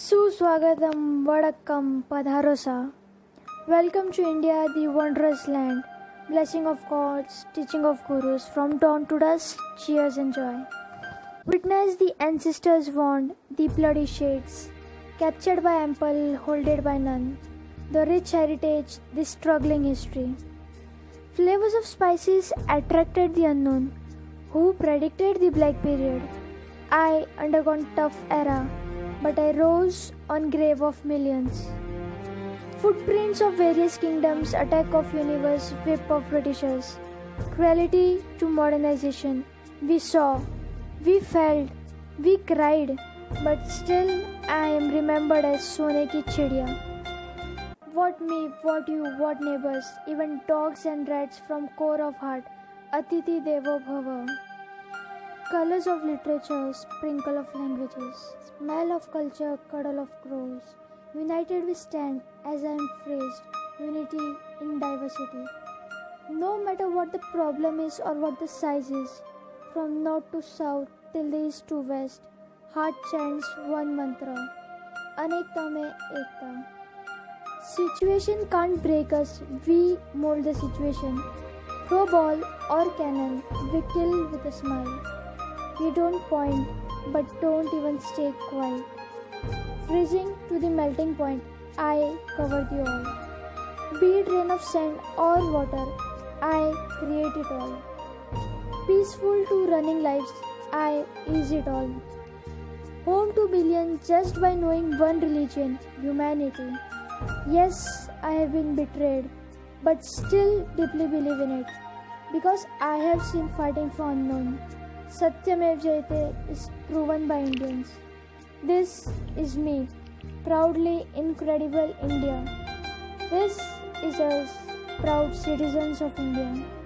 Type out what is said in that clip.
Suswagatam Vadakam Padharosa. Welcome to India, the wondrous land. Blessing of gods, teaching of gurus, from dawn to dusk, cheers and joy. Witness the ancestors' wand, the bloody shades, captured by ample, holded by none. The rich heritage, the struggling history. Flavors of spices attracted the unknown, who predicted the black period. I undergone tough era, but I rose on grave of millions. Footprints of various kingdoms, attack of universe, whip of Britishers, cruelty to modernization. We saw, we felt, we cried, but still I am remembered as Sone ki chidiya. What me, what you, what neighbors, even dogs and rats from core of heart. Atithi Devo Bhava. Colors of literature, sprinkle of languages, smell of culture, cuddle of crows. United we stand, as I am phrased, unity in diversity. No matter what the problem is or what the size is, from north to south till east to west, heart chants one mantra Anekta mein ekta. Situation can't break us, we mold the situation. Throw ball or cannon, we kill with a smile. We don't point, but don't even stay quiet. Freezing to the melting point, I cover the all. Be it rain of sand or water, I create it all. Peaceful to running lives, I ease it all. Home to billions just by knowing one religion, humanity. Yes, I have been betrayed, but still deeply believe in it because I have seen fighting for unknown. Satyamev Jayate is proven by Indians. This is me, proudly incredible India. This is us, proud citizens of India.